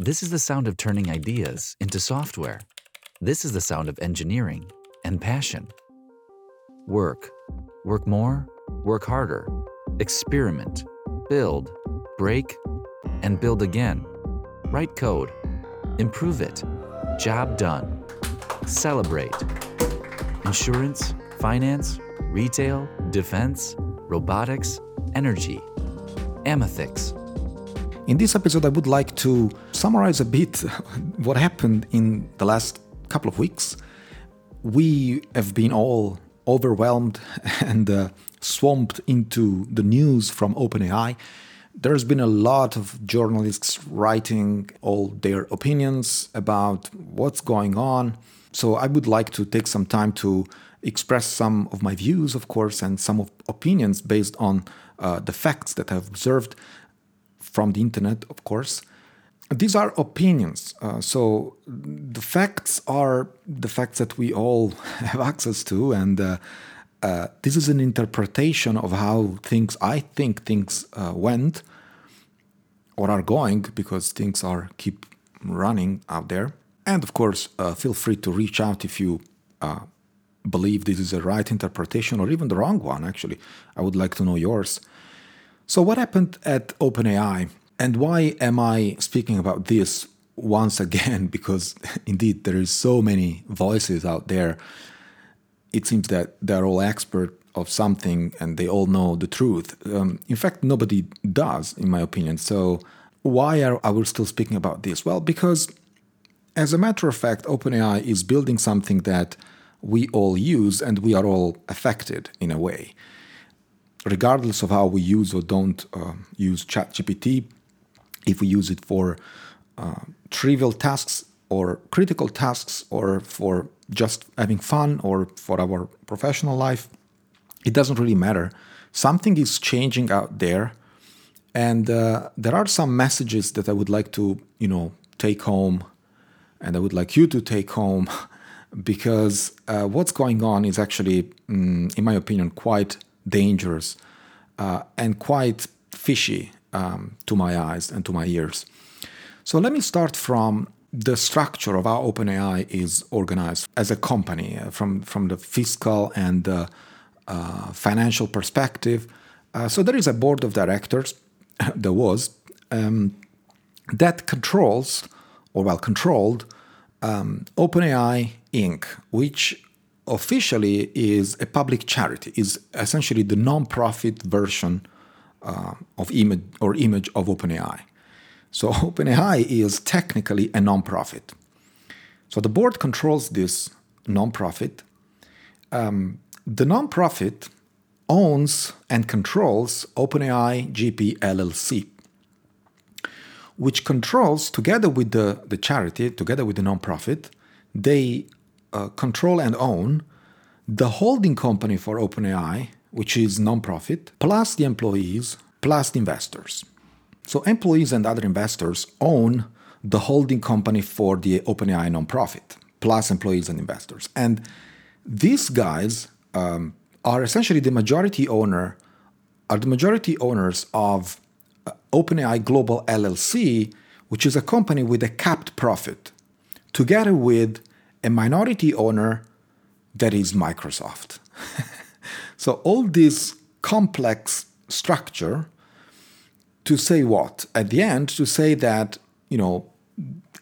This is the sound of turning ideas into software. This is the sound of engineering and passion. Work. Work more, work harder. Experiment. Build. Break. And build again. Write code. Improve it. Job done. Celebrate. Insurance, finance, retail, defense, robotics, energy. Amethix. In this episode, I would like to summarize a bit what happened in the last couple of weeks. We have been all overwhelmed and uh, swamped into the news from OpenAI. There's been a lot of journalists writing all their opinions about what's going on. So I would like to take some time to express some of my views, of course, and some of opinions based on uh, the facts that I've observed from the internet, of course. These are opinions. Uh, so the facts are the facts that we all have access to, and uh, uh, this is an interpretation of how things, I think, things uh, went or are going, because things are keep running out there. And of course, uh, feel free to reach out if you uh, believe this is a right interpretation or even the wrong one. Actually, I would like to know yours. So, what happened at OpenAI, and why am I speaking about this once again? Because indeed, there is so many voices out there. It seems that they're all expert of something and they all know the truth. Um, in fact, nobody does, in my opinion. So, why are, are we still speaking about this? Well, because as a matter of fact, OpenAI is building something that we all use and we are all affected in a way regardless of how we use or don't uh, use ChatGPT, if we use it for uh, trivial tasks or critical tasks or for just having fun or for our professional life, it doesn't really matter. Something is changing out there, and uh, there are some messages that I would like to, you know, take home, and I would like you to take home, because uh, what's going on is actually, mm, in my opinion, quite dangerous uh, and quite fishy um, to my eyes and to my ears. So let me start from the structure of how OpenAI is organized as a company, uh, from from the fiscal and uh, financial perspective. Uh, so there is a board of directors. there was um, that controls, or well controlled, um, OpenAI Inc., which officially is a public charity, is essentially the non-profit version uh, of image or image of OpenAI. So OpenAI is technically a non-profit. So the board controls this non-profit. Um, the non-profit owns and controls OpenAI GP LLC, which controls, together with the, the charity, together with the non-profit, they uh, control and own the holding company for OpenAI, which is nonprofit, plus the employees, plus the investors. So employees and other investors own the holding company for the OpenAI nonprofit, plus employees and investors. And these guys um, are essentially the majority owner, are the majority owners of uh, OpenAI Global LLC, which is a company with a capped profit, together with a minority owner that is Microsoft. so all this complex structure to say what? At the end, to say that, you know,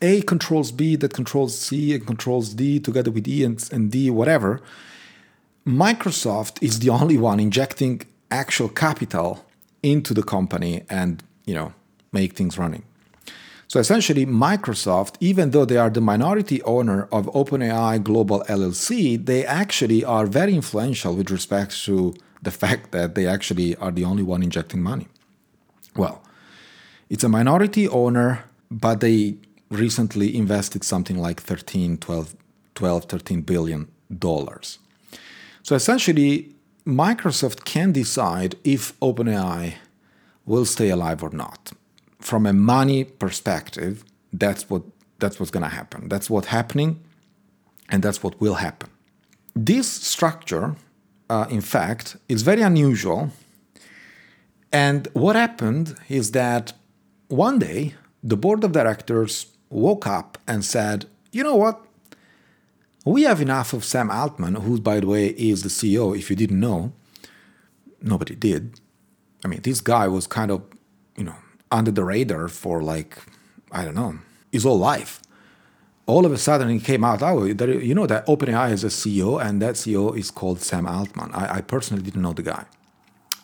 A controls B, that controls C, and controls D together with E and, and D, whatever. Microsoft is the only one injecting actual capital into the company and, you know, make things running. So essentially, Microsoft, even though they are the minority owner of OpenAI Global LLC, they actually are very influential with respect to the fact that they actually are the only one injecting money. Well, it's a minority owner, but they recently invested something like 13, 12, 12 13 billion dollars. So essentially, Microsoft can decide if OpenAI will stay alive or not from a money perspective, that's what that's what's going to happen. That's what's happening, and that's what will happen. This structure, uh, in fact, is very unusual. And what happened is that one day the board of directors woke up and said, you know what? We have enough of Sam Altman, who, by the way, is the CEO. If you didn't know, nobody did. I mean, this guy was kind of, you know, under the radar for like, I don't know, his whole life. All of a sudden, he came out. Oh, you know that OpenAI has a CEO, and that CEO is called Sam Altman. I, I personally didn't know the guy,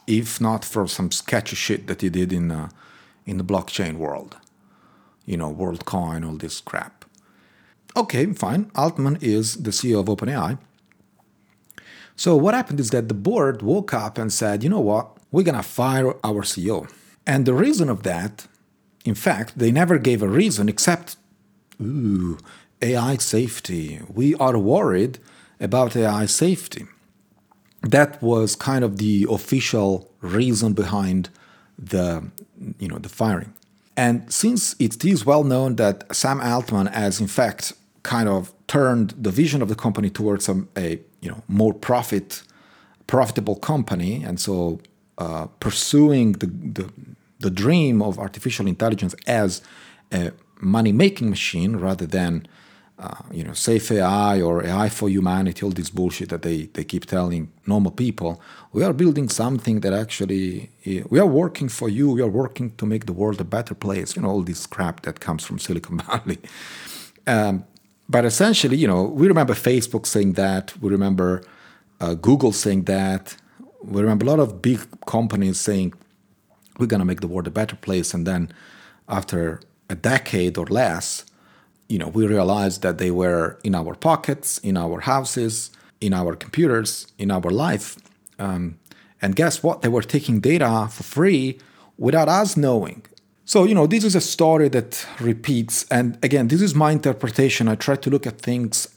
if not for some sketchy shit that he did in uh, in the blockchain world, you know, WorldCoin, all this crap. Okay, fine. Altman is the CEO of OpenAI. So what happened is that the board woke up and said, you know what, we're gonna fire our CEO. And the reason of that, in fact, they never gave a reason except, ooh, AI safety. We are worried about AI safety. That was kind of the official reason behind the, you know, the firing. And since it is well known that Sam Altman has in fact kind of turned the vision of the company towards a, a you know more profit profitable company, and so uh, pursuing the, the the dream of artificial intelligence as a money making machine rather than uh, you know, safe AI or AI for humanity, all this bullshit that they, they keep telling normal people. We are building something that actually, we are working for you, we are working to make the world a better place, you know, all this crap that comes from Silicon Valley. Um, but essentially, you know, we remember Facebook saying that, we remember uh, Google saying that, we remember a lot of big companies saying, we're going to make the world a better place. And then after a decade or less, you know, we realized that they were in our pockets, in our houses, in our computers, in our life. Um, and guess what? They were taking data for free without us knowing. So, you know, this is a story that repeats. And again, this is my interpretation. I try to look at things,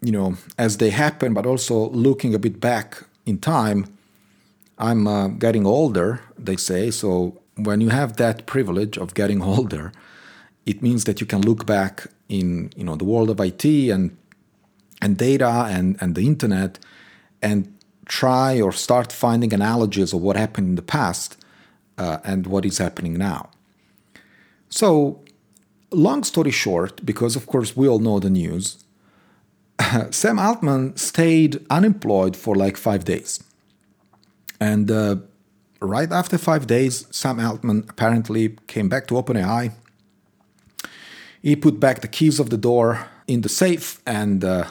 you know, as they happen, but also looking a bit back in time. I'm uh, getting older, they say. So, when you have that privilege of getting older, it means that you can look back in you know the world of IT and and data and, and the internet and try or start finding analogies of what happened in the past uh, and what is happening now. So, long story short, because of course we all know the news, Sam Altman stayed unemployed for like five days. And uh, right after five days, Sam Altman apparently came back to OpenAI he put back the keys of the door in the safe and uh,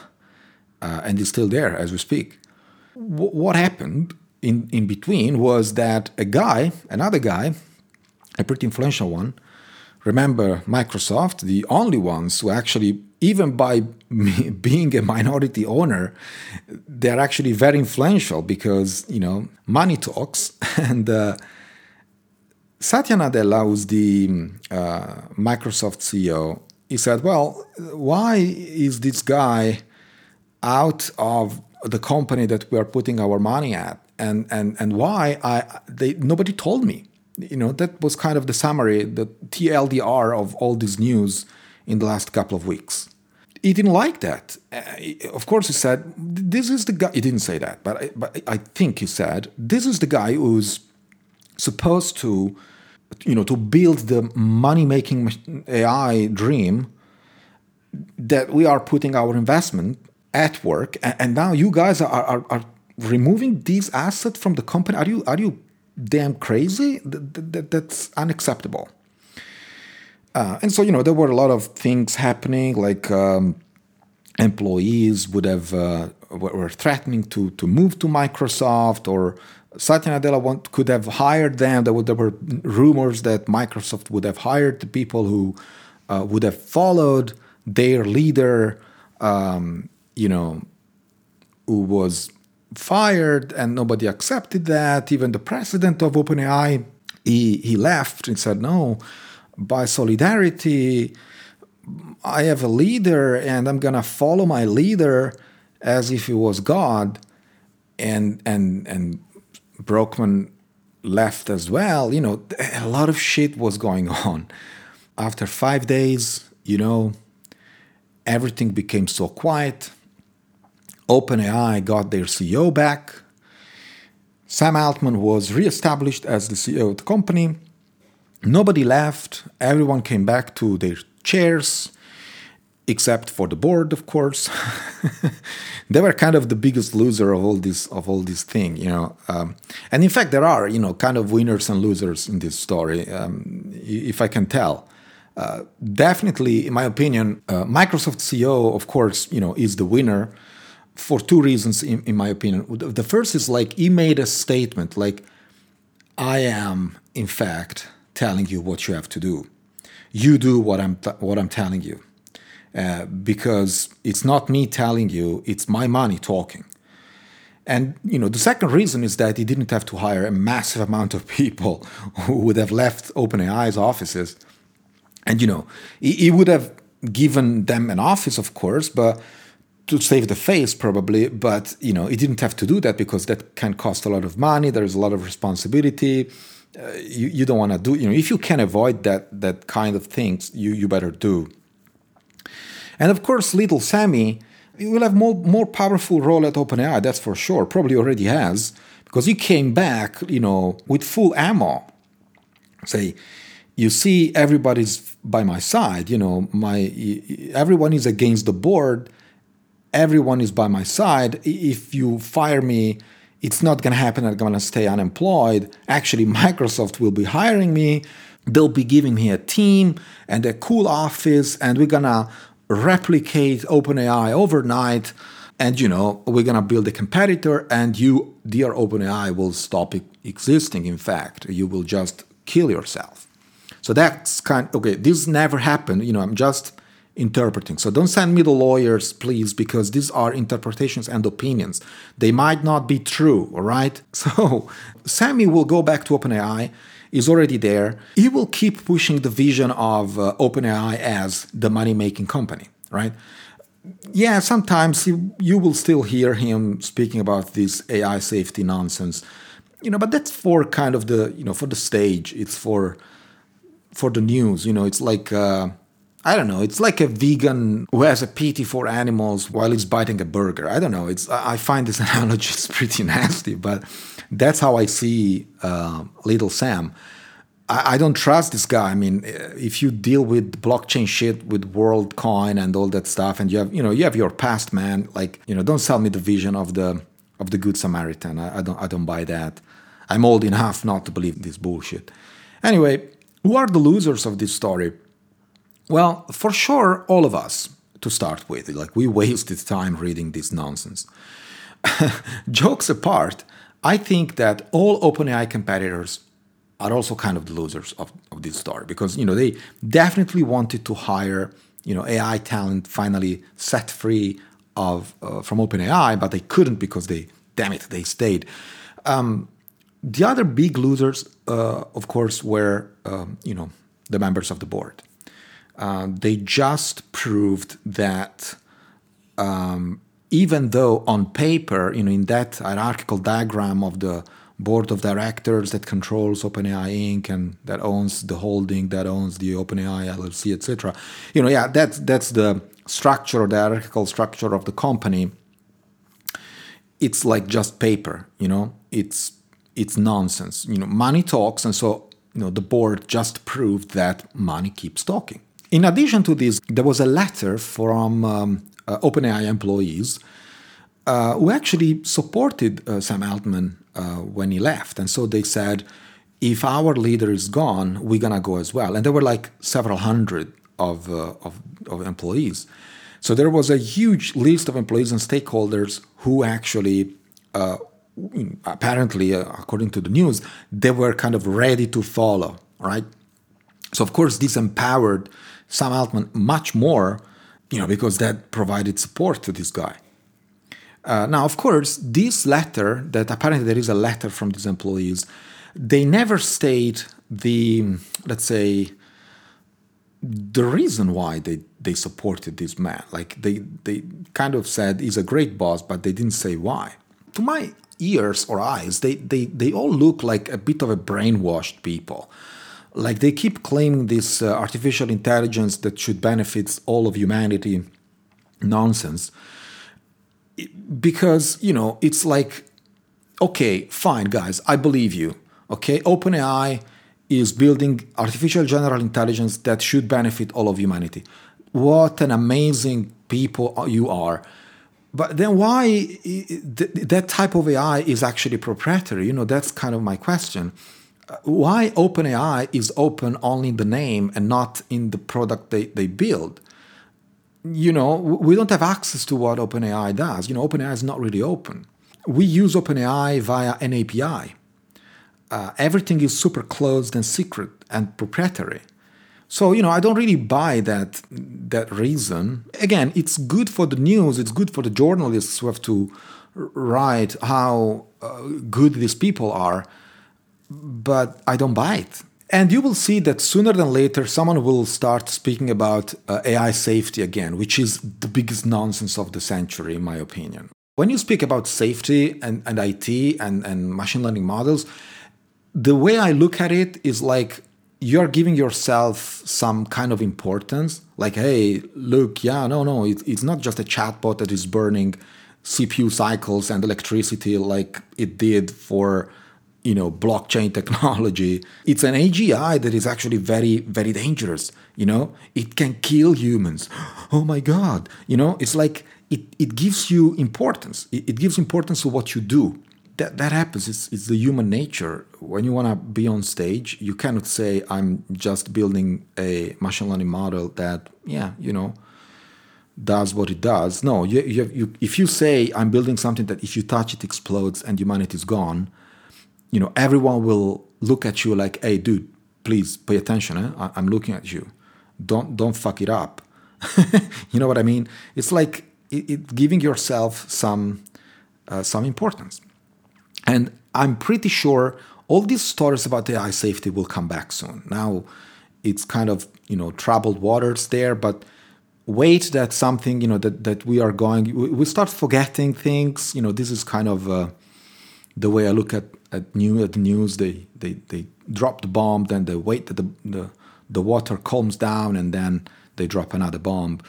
uh, and is still there as we speak. W- what happened in, in between was that a guy, another guy, a pretty influential one, remember Microsoft, the only ones who actually, even by being a minority owner, they're actually very influential because, you know, money talks. And uh, Satya Nadella, who's the uh, Microsoft CEO, he said, "Well, why is this guy out of the company that we are putting our money at, and and and why I they nobody told me." You know, that was kind of the summary, the TLDR of all this news in the last couple of weeks. He didn't like that. Uh, of course, he said, "This is the guy." He didn't say that, but I, but I think he said, "This is the guy who's supposed to." you know to build the money making AI dream that we are putting our investment at work and, now you guys are, are, are removing these assets from the company are you are you damn crazy that, that, that's unacceptable uh, and so you know there were a lot of things happening like um, employees would have uh, were threatening to to move to Microsoft or Satya Nadella want, could have hired them. There were, there were rumors that Microsoft would have hired the people who uh, would have followed their leader, um, you know, who was fired, and nobody accepted that. Even the president of OpenAI, he, he left and said, no, by solidarity, I have a leader and I'm to follow my leader as if he was God. And, and, and Brockman left as well, you know, a lot of shit was going on. After five days, you know, everything became so quiet. OpenAI got their CEO back. Sam Altman was reestablished as the CEO of the company. Nobody left. Everyone came back to their chairs, except for the board, of course. they were kind of the biggest loser of all this of all this thing, you know. Um, and in fact, there are you know kind of winners and losers in this story, um, if I can tell. Uh, definitely, in my opinion, uh, Microsoft CEO, of course, you know, is the winner for two reasons, in, in my opinion. The first is like he made a statement, like, "I am, in fact, telling you what you have to do. You do what I'm th- what I'm telling you." Uh, because it's not me telling you, it's my money talking. And you know, the second reason is that he didn't have to hire a massive amount of people who would have left OpenAI's offices. And you know, he, he would have given them an office, of course, but to save the face probably. But you know, he didn't have to do that because that can cost a lot of money. There's a lot of responsibility. Uh, you, you don't want to do. You know, if you can avoid that that kind of things, you you better do. And of course, little Sammy will have more more powerful role at OpenAI. That's for sure. Probably already has because he came back, you know, with full ammo. Say, you see, everybody's by my side. You know, my everyone is against the board. Everyone is by my side. If you fire me, it's not going to happen. I'm going to stay unemployed. Actually, Microsoft will be hiring me. They'll be giving me a team and a cool office, and we're going to replicate OpenAI overnight. And you know, we're gonna build a competitor, and you, dear OpenAI, will stop existing. In fact, you will just kill yourself. So that's kind. Okay, this never happened. You know, I'm just interpreting. So don't send me the lawyers, please, because these are interpretations and opinions. They might not be true. All right. So Sammy will go back to OpenAI is already there. He will keep pushing the vision of uh, OpenAI as the money making company, right? Yeah, sometimes he, you will still hear him speaking about this AI safety nonsense, you know, but that's for kind of the, you know, for the stage. It's for for the news, you know, it's like uh, I don't know. It's like a vegan who has a pity for animals while he's biting a burger. I don't know. It's I find this analogy is pretty nasty, but that's how I see uh, Little Sam. I, I, don't trust this guy. I mean, if you deal with blockchain shit with WorldCoin and all that stuff, and you have you know you have your past man, like you know, don't sell me the vision of the of the Good Samaritan. I, I don't I don't buy that. I'm old enough not to believe this bullshit. Anyway, who are the losers of this story? Well, for sure, all of us to start with. Like we wasted time reading this nonsense. Jokes apart, I think that all OpenAI competitors are also kind of the losers of, of this story because you know they definitely wanted to hire you know AI talent finally set free of uh, from OpenAI, but they couldn't because they damn it they stayed. Um, the other big losers, uh, of course, were um, you know the members of the board. Uh, they just proved that um, even though on paper, you know, in that hierarchical diagram of the board of directors that controls OpenAI Inc. and that owns the holding that owns the OpenAI LLC, etc. You know, yeah, that's that's the structure, the hierarchical structure of the company. It's like just paper, you know. It's it's nonsense. You know, money talks, and so you know the board just proved that money keeps talking. In addition to this, there was a letter from um, uh, OpenAI employees uh, who actually supported uh, Sam Altman uh, when he left. And so they said, if our leader is gone, we're going to go as well. And there were like several hundred of, uh, of, of, employees. So there was a huge list of employees and stakeholders who actually, uh, apparently, according to the news, they were kind of ready to follow, right? So, of course, this empowered Sam Altman much more you know, because that provided support to this guy. Uh, now, of course, this letter, that apparently there is a letter from these employees, they never state the, let's say, the reason why they, they supported this man. Like they, they kind of said he's a great boss, but they didn't say why. To my ears or eyes, they, they, they all look like a bit of a brainwashed people like they keep claiming this uh, artificial intelligence that should benefit all of humanity nonsense because you know it's like okay fine guys i believe you okay openai is building artificial general intelligence that should benefit all of humanity. What an amazing people you are. But then why that type of AI is actually proprietary? You know, that's kind of my question. Why OpenAI is open only in the name and not in the product they, they build? You know, we don't have access to what OpenAI does. You know, OpenAI is not really open. We use OpenAI via an API uh, everything is super closed and secret and proprietary. So you know, I don't really buy that that reason. Again, it's good for the news. It's good for the journalists who have to write how uh, good these people are, but I don't buy it. And you will see that sooner than later, someone will start speaking about uh, AI safety again, which is the biggest nonsense of the century, in my opinion. When you speak about safety and, and IT and, and machine learning models, the way I look at it is like you're giving yourself some kind of importance. Like, hey, look, yeah, no, no, it, it's not just a chatbot that is burning CPU cycles and electricity like it did for you know blockchain technology it's an agi that is actually very very dangerous you know it can kill humans oh my god you know it's like it, it gives you importance it, it gives importance to what you do that, that happens. It's, it's the human nature. When you want to be on stage, you cannot say, I'm just building a machine learning model that, yeah, you know, does what it does. No, you, you, you, if you say, I'm building something that if you touch it explodes and humanity is gone, you know, everyone will look at you like, hey, dude, please pay attention. Eh? I, I'm looking at you. Don't, don't fuck it up. you know what I mean? It's like it, it giving yourself some, uh, some importance. And I'm pretty sure all these stories about AI safety will come back soon. Now it's kind of, you know, troubled waters there, but wait that something, you know, that, that we are going, we start forgetting things. You know, this is kind of uh, the way I look at, at, new, at news. They, they, they drop the bomb, then they wait that the, the, the water calms down, and then they drop another bomb.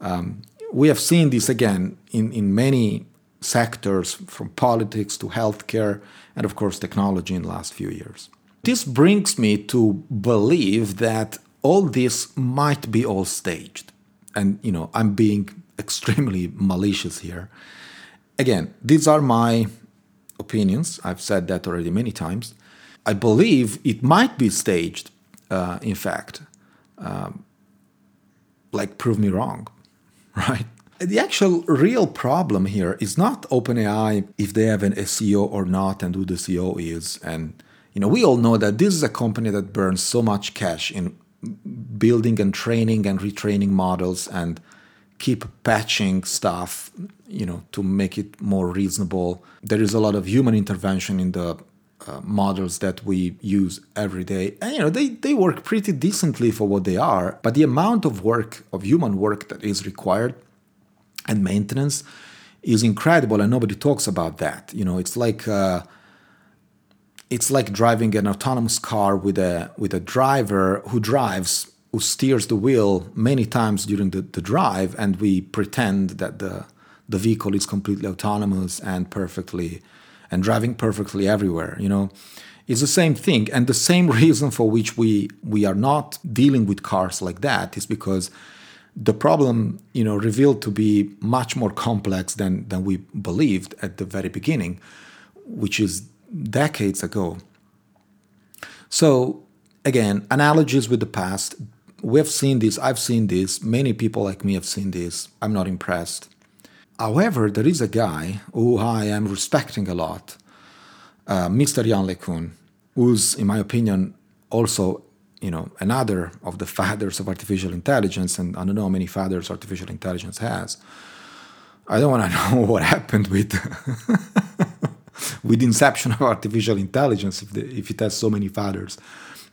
Um, we have seen this again in, in many sectors from politics to healthcare and of course technology in the last few years. This brings me to believe that all this might be all staged. And you know, I'm being extremely malicious here. Again, these are my opinions. I've said that already many times. I believe it might be staged, uh, in fact. Um, like, prove me wrong, right? The actual real problem here is not OpenAI if they have an CEO or not and who the CEO is. And you know, we all know that this is a company that burns so much cash in building and training and retraining models and keep patching stuff, you know, to make it more reasonable. There is a lot of human intervention in the uh, models that we use every day. And you know, they, they work pretty decently for what they are, but the amount of work, of human work that is required and maintenance is incredible and nobody talks about that you know it's like uh, it's like driving an autonomous car with a with a driver who drives who steers the wheel many times during the, the drive and we pretend that the the vehicle is completely autonomous and perfectly and driving perfectly everywhere you know? It's the same thing and the same reason for which we we are not dealing with cars like that is because the problem you know revealed to be much more complex than than we believed at the very beginning which is decades ago. So again analogies with the past we have seen this i've seen this many people like me have seen this. I'm not impressed. However there is a guy who i am respecting a lot uh, mr Yann LeCun who's in my opinion also you know another of the fathers of artificial intelligence and i don't know how many fathers artificial intelligence has. I don't want to know what happened with with inception of artificial intelligence if, the, if it has so many fathers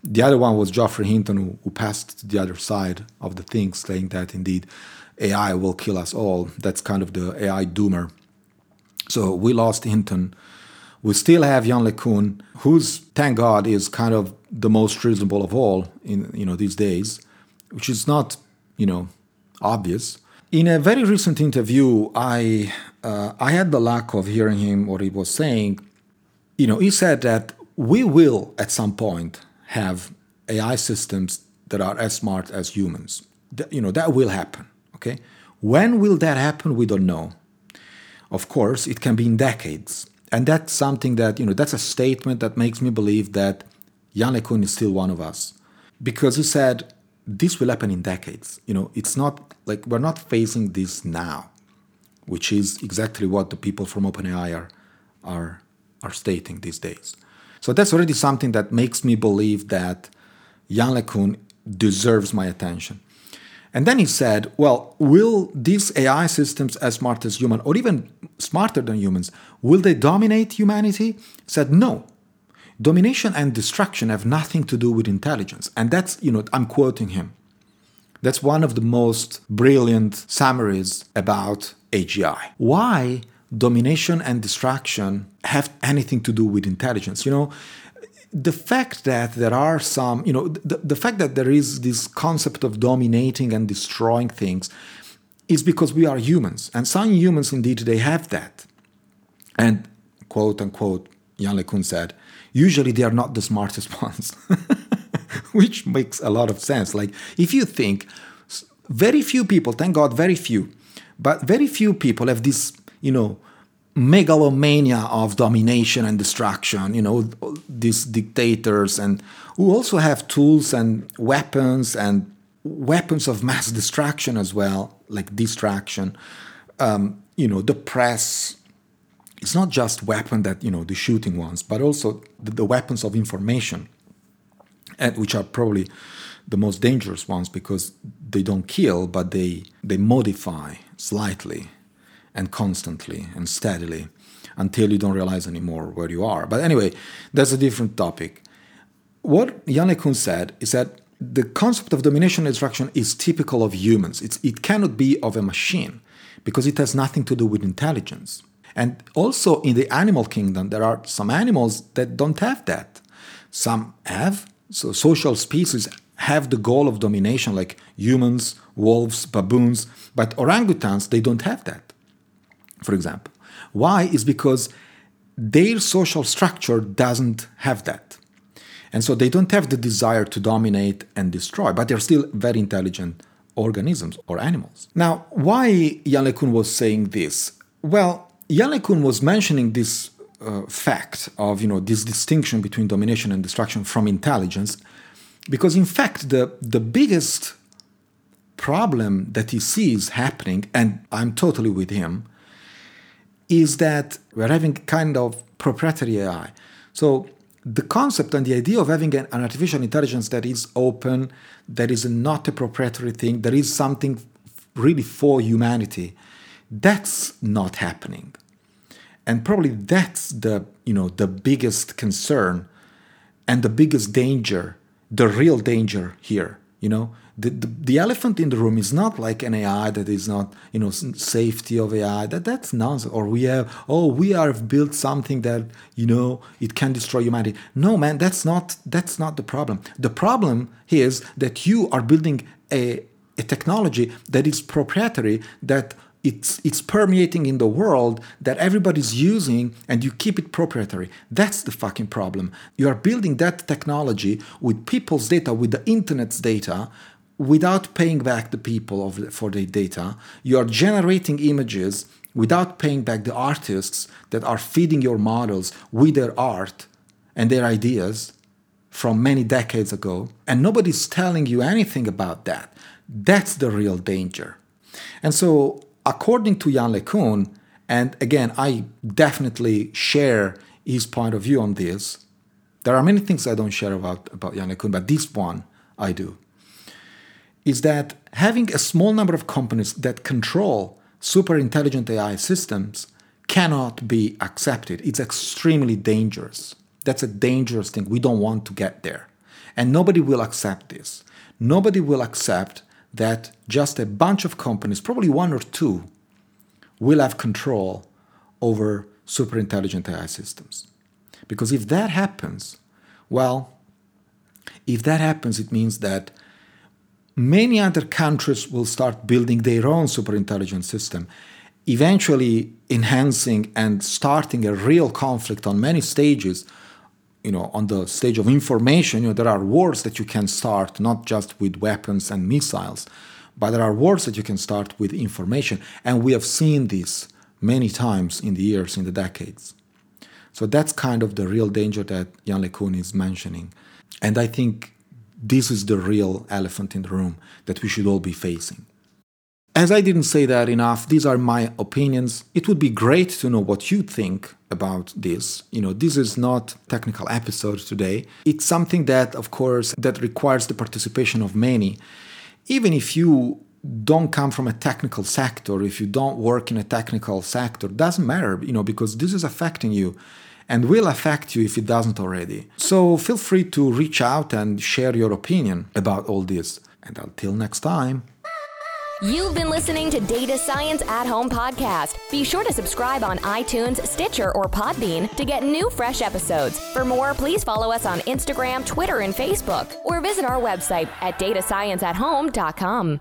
the other one was geoffrey hinton who, who passed to the other side of the thing saying that indeed ai will kill us all that's kind of the ai doomer so we lost hinton we still have Yann LeCun, who's thank God is kind of the most reasonable of all in you know these days, which is not you know obvious. In a very recent interview, I uh, I had the luck of hearing him what he was saying. You know, he said that we will at some point have AI systems that are as smart as humans. You know, that will happen. Okay. When will that happen? We don't know. Of course, it can be in decades. And that's something that, you know, that's a statement that makes me believe that Yann LeCun is still one of us. Because he said, this will happen in decades. You know, it's not like we're not facing this now, which is exactly what the people from OpenAI are, are, are stating these days. So that's already something that makes me believe that Yann LeCun deserves my attention. And then he said, well, will these AI systems as smart as human or even smarter than humans, will they dominate humanity? Said, no. Domination and destruction have nothing to do with intelligence. And that's, you know, I'm quoting him. That's one of the most brilliant summaries about AGI. Why domination and destruction have anything to do with intelligence? You know, the fact that there are some, you know, the, the fact that there is this concept of dominating and destroying things is because we are humans. And some humans, indeed, they have that. And quote unquote, Yann LeCun said, usually they are not the smartest ones, which makes a lot of sense. Like, if you think, very few people, thank God, very few, but very few people have this, you know, megalomania of domination and destruction, you know, these dictators, and who also have tools and weapons and weapons of mass destruction as well, like distraction. Um, you know, the press. It's not just weapon that you know the shooting ones, but also the, the weapons of information, and which are probably the most dangerous ones because they don't kill, but they they modify slightly and constantly and steadily until you don't realize anymore where you are. But anyway, that's a different topic. What Yann LeCun said is that the concept of domination and destruction is typical of humans. It's, it cannot be of a machine because it has nothing to do with intelligence. And also in the animal kingdom, there are some animals that don't have that. Some have. So social species have the goal of domination, like humans, wolves, baboons, but orangutans, they don't have that for example. Why? Is because their social structure doesn't have that. And so they don't have the desire to dominate and destroy, but they're still very intelligent organisms or animals. Now, why Yann LeCun was saying this? Well, Yann LeCun was mentioning this uh, fact of you know this distinction between domination and destruction from intelligence, because in fact the the biggest problem that he sees happening, and I'm totally with him, is that we're having kind of proprietary AI. So the concept and the idea of having an, artificial intelligence that is open, that is not a proprietary thing, that is something really for humanity, that's not happening. And probably that's the you know the biggest concern and the biggest danger, the real danger here. You know, the, the, the, elephant in the room is not like an AI that is not, you know, safety of AI. That that's nonsense. Or we have, oh, we have built something that, you know, it can destroy humanity. No, man, that's not that's not the problem. The problem is that you are building a, a technology that is proprietary that it's it's permeating in the world that everybody's using and you keep it proprietary that's the fucking problem you are building that technology with people's data with the internet's data without paying back the people of, for the data. You are generating images without paying back the artists that are feeding your models with their art and their ideas from many decades ago. And nobody's telling you anything about that. That's the real danger. And so, according to Yann LeCun, and again, I definitely share his point of view on this. There are many things I don't share about, about Yann LeCun, but this one I do is that having a small number of companies that control super intelligent AI systems cannot be accepted. It's extremely dangerous. That's a dangerous thing. We don't want to get there. And nobody will accept this. Nobody will accept that just a bunch of companies, probably one or two, will have control over super intelligent AI systems. Because if that happens, well, if that happens, it means that many other countries will start building their own superintelligence system, eventually enhancing and starting a real conflict on many stages you know, on the stage of information, you know, there are wars that you can start not just with weapons and missiles, but there are wars that you can start with information. And we have seen this many times in the years, in the decades. So that's kind of the real danger that Yann LeCun is mentioning. And I think this is the real elephant in the room that we should all be facing. As I didn't say that enough, these are my opinions. It would be great to know what you think about this. You know, this is not technical episode today. It's something that of course that requires the participation of many. Even if you don't come from a technical sector, if you don't work in a technical sector, doesn't matter, you know, because this is affecting you and will affect you if it doesn't already. So feel free to reach out and share your opinion about all this. And until next time. You've been listening to Data Science at Home podcast. Be sure to subscribe on iTunes, Stitcher, or Podbean to get new fresh episodes. For more, please follow us on Instagram, Twitter, and Facebook, or visit our website at datascienceathome.com.